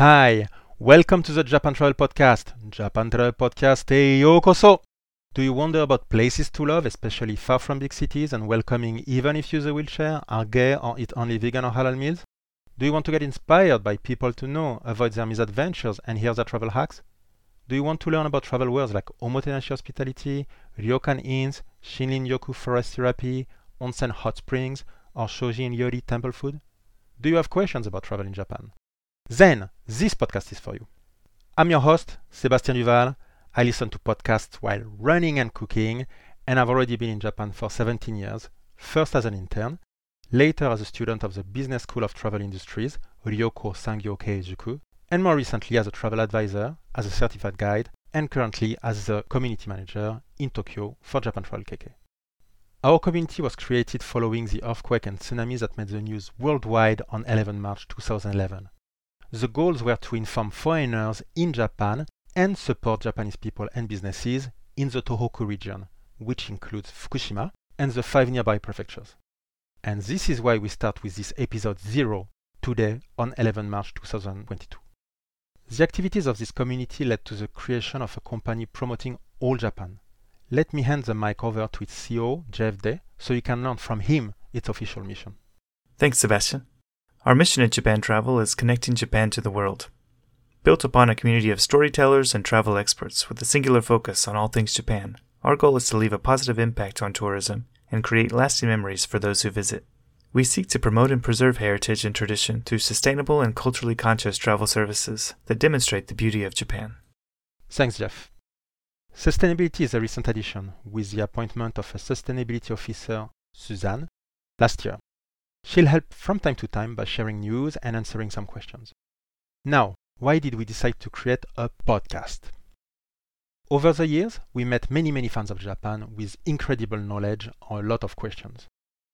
Hi, welcome to the Japan Travel Podcast. Japan Travel Podcast e yokoso! Do you wonder about places to love, especially far from big cities and welcoming even if you use a wheelchair, are gay or eat only vegan or halal meals? Do you want to get inspired by people to know, avoid their misadventures and hear their travel hacks? Do you want to learn about travel words like Omotenashi hospitality, ryokan inns, Shinrin Yoku forest therapy, onsen hot springs, or Shojin Ryori temple food? Do you have questions about travel in Japan? Then, this podcast is for you. I'm your host, Sebastien Duval. I listen to podcasts while running and cooking, and I've already been in Japan for 17 years, first as an intern, later as a student of the Business School of Travel Industries, Ryoko Sangyo Keijuku, and more recently as a travel advisor, as a certified guide, and currently as the community manager in Tokyo for Japan Travel KK. Our community was created following the earthquake and tsunamis that made the news worldwide on 11 March 2011 the goals were to inform foreigners in Japan and support Japanese people and businesses in the Tohoku region, which includes Fukushima and the five nearby prefectures. And this is why we start with this episode 0 today on 11 March 2022. The activities of this community led to the creation of a company promoting all Japan. Let me hand the mic over to its CEO, Geoff Day, so you can learn from him its official mission. Thanks, Sebastien. Our mission at Japan Travel is connecting Japan to the world. Built upon a community of storytellers and travel experts with a singular focus on all things Japan, our goal is to leave a positive impact on tourism and create lasting memories for those who visit. We seek to promote and preserve heritage and tradition through sustainable and culturally conscious travel services that demonstrate the beauty of Japan. Thanks, Geoff. Sustainability is a recent addition with the appointment of a sustainability officer, Suzanne, last year. She'll help from time to time by sharing news and answering some questions. Now, why did we decide to create a podcast? Over the years, we met many, many fans of Japan with incredible knowledge or a lot of questions.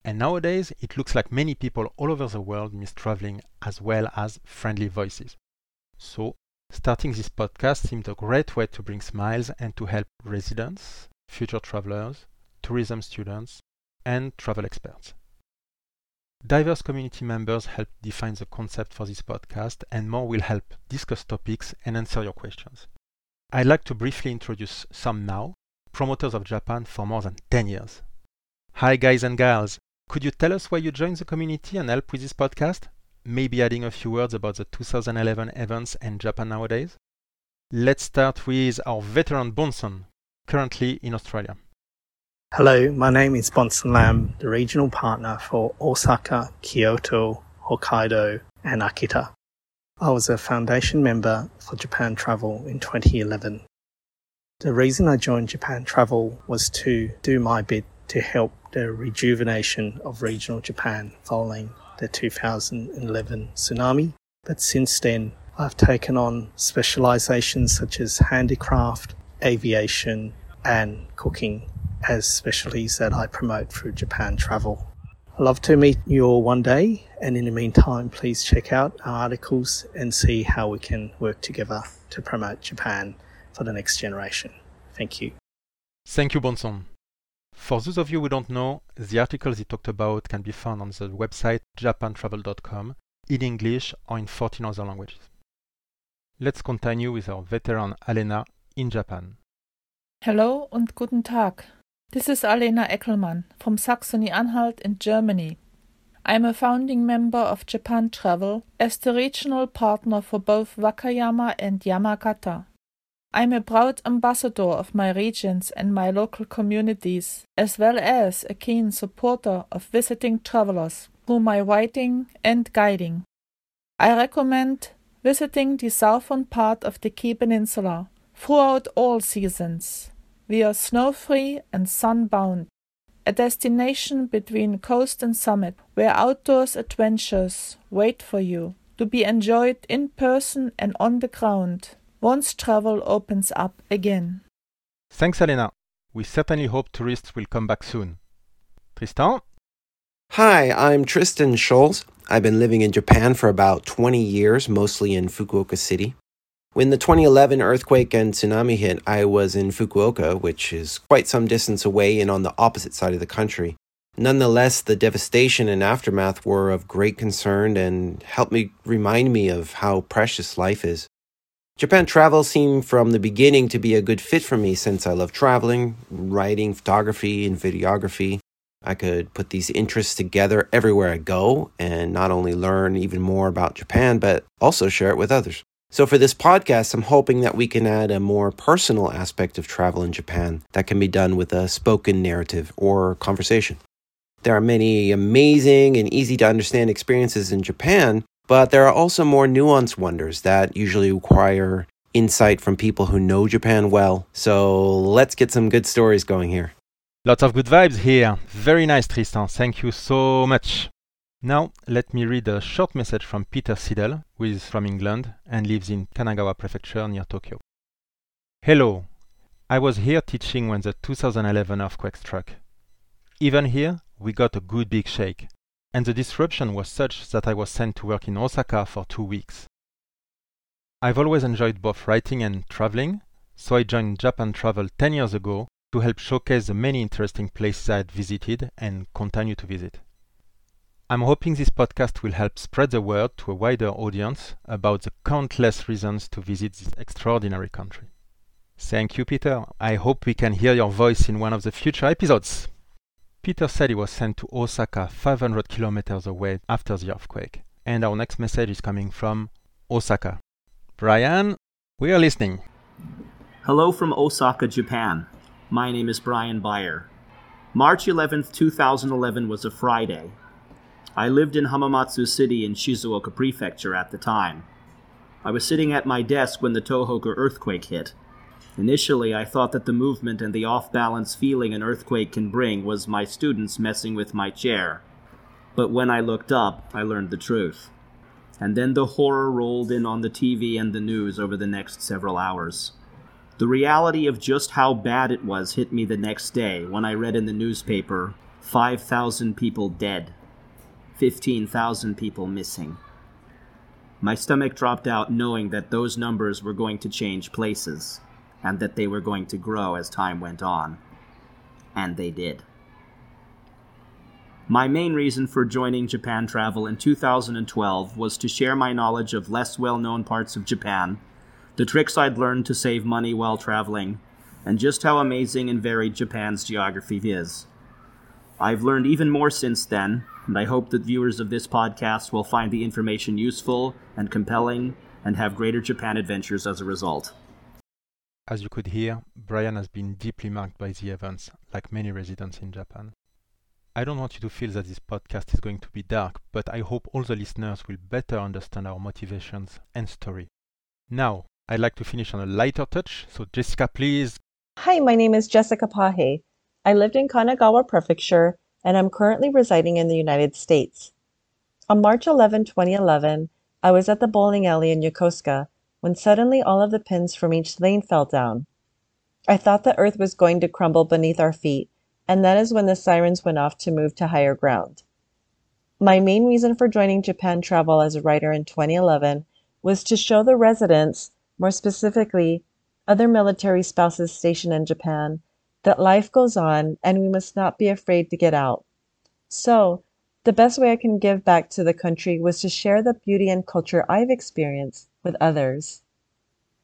And nowadays, it looks like many people all over the world miss traveling as well as friendly voices. So, starting this podcast seemed a great way to bring smiles and to help residents, future travelers, tourism students, and travel experts. Diverse community members help define the concept for this podcast, and more will help discuss topics and answer your questions. I'd like to briefly introduce some now, promoters of Japan for more than 10 years. Hi, guys and gals. Could you tell us why you joined the community and help with this podcast? Maybe adding a few words about the 2011 events and Japan nowadays? Let's start with our veteran Bonson, currently in Australia. Hello, my name is Bonson Lam, the regional partner for Osaka, Kyoto, Hokkaido, and Akita. I was a foundation member for Japan Travel in 2011. The reason I joined Japan Travel was to do my bit to help the rejuvenation of regional Japan following the 2011 tsunami. But since then, I've taken on specializations such as handicraft, aviation, and cooking as specialties that I promote through Japan Travel. I'd love to meet you all one day, and in the meantime, please check out our articles and see how we can work together to promote Japan for the next generation. Thank you. Thank you, Bonson. For those of you who don't know, the articles he talked about can be found on the website japantravel.com in English or in 14 other languages. Let's continue with our veteran Alena in Japan. Hello and guten Tag. This is Alena Eckelmann from Saxony-Anhalt in Germany. I am a founding member of Japan Travel as the regional partner for both Wakayama and Yamagata. I am a proud ambassador of my regions and my local communities, as well as a keen supporter of visiting travelers through my writing and guiding. I recommend visiting the southern part of the Kii Peninsula throughout all seasons we are snow free and sunbound, a destination between coast and summit where outdoors adventures wait for you to be enjoyed in person and on the ground once travel opens up again. Thanks, Alena. We certainly hope tourists will come back soon. Tristan? Hi, I'm Tristan Scholze. I've been living in Japan for about 20 years, mostly in Fukuoka City. When the 2011 earthquake and tsunami hit, I was in Fukuoka, which is quite some distance away and on the opposite side of the country. Nonetheless, the devastation and aftermath were of great concern and helped me remind me of how precious life is. Japan travel seemed from the beginning to be a good fit for me since I love traveling, writing, photography, and videography. I could put these interests together everywhere I go and not only learn even more about Japan, but also share it with others. So, for this podcast, I'm hoping that we can add a more personal aspect of travel in Japan that can be done with a spoken narrative or conversation. There are many amazing and easy to understand experiences in Japan, but there are also more nuanced wonders that usually require insight from people who know Japan well. So let's get some good stories going here. Lots of good vibes here. Very nice, Tristan. Thank you so much. Now, let me read a short message from Peter Sidell, who is from England and lives in Kanagawa Prefecture near Tokyo. Hello. I was here teaching when the 2011 earthquake struck. Even here, we got a good big shake and the disruption was such that I was sent to work in Osaka for two weeks. I've always enjoyed both writing and traveling, so I joined Japan Travel 10 years ago to help showcase the many interesting places I had visited and continue to visit. I'm hoping this podcast will help spread the word to a wider audience about the countless reasons to visit this extraordinary country. Thank you, Peter. I hope we can hear your voice in one of the future episodes. Peter said he was sent to Osaka 500 kilometers away after the earthquake. And our next message is coming from Osaka. Bryan, we are listening. Hello from Osaka, Japan. My name is Bryan Baier. March 11th, 2011 was a Friday. I lived in Hamamatsu City in Shizuoka Prefecture at the time. I was sitting at my desk when the Tohoku earthquake hit. Initially, I thought that the movement and the off balance feeling an earthquake can bring was my students messing with my chair. But when I looked up, I learned the truth. And then the horror rolled in on the TV and the news over the next several hours. The reality of just how bad it was hit me the next day when I read in the newspaper 5,000 people dead, 15,000 people missing. My stomach dropped out knowing that those numbers were going to change places and that they were going to grow as time went on. And they did. My main reason for joining Japan Travel in 2012 was to share my knowledge of less well known parts of Japan, the tricks I'd learned to save money while traveling, and just how amazing and varied Japan's geography is. I've learned even more since then, and I hope that viewers of this podcast will find the information useful and compelling and have greater Japan adventures as a result. As you could hear, Bryan has been deeply marked by the events, like many residents in Japan. I don't want you to feel that this podcast is going to be dark, but I hope all the listeners will better understand our motivations and story. Now, I'd like to finish on a lighter touch, so Jessica, please. Hi, my name is Jessica Paje. I lived in Kanagawa Prefecture and I'm currently residing in the United States. On March 11, 2011, I was at the bowling alley in Yokosuka when suddenly all of the pins from each lane fell down. I thought the earth was going to crumble beneath our feet, and that is when the sirens went off to move to higher ground. My main reason for joining Japan Travel as a writer in 2011 was to show the residents, more specifically, other military spouses stationed in Japan, that life goes on and we must not be afraid to get out. So, the best way I can give back to the country was to share the beauty and culture I've experienced with others.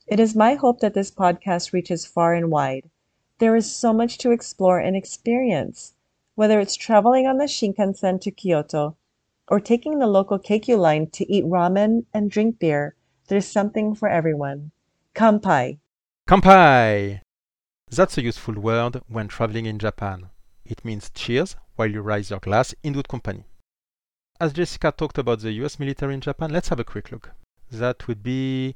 It is my hope that this podcast reaches far and wide. There is so much to explore and experience, whether it's traveling on the Shinkansen to Kyoto or taking the local Keikyu line to eat ramen and drink beer. There's something for everyone. Kampai. Kampai! That's a useful word when traveling in Japan. It means cheers while you raise your glass in good company. As Jessica talked about the US military in Japan, let's have a quick look that would be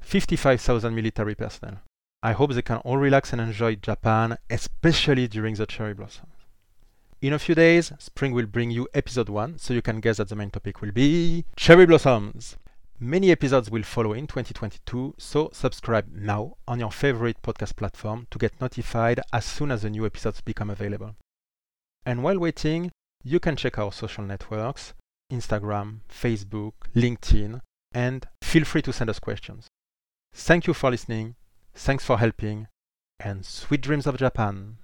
55,000 military personnel. I hope they can all relax and enjoy Japan, especially during the cherry blossoms. In a few days, spring will bring you episode 1, so you can guess that the main topic will be cherry blossoms. Many episodes will follow in 2022, so subscribe now on your favorite podcast platform to get notified as soon as the new episodes become available. And while waiting, you can check our social networks Instagram, Facebook, LinkedIn, and feel free to send us questions. Thank you for listening, thanks for helping, and sweet dreams of Japan!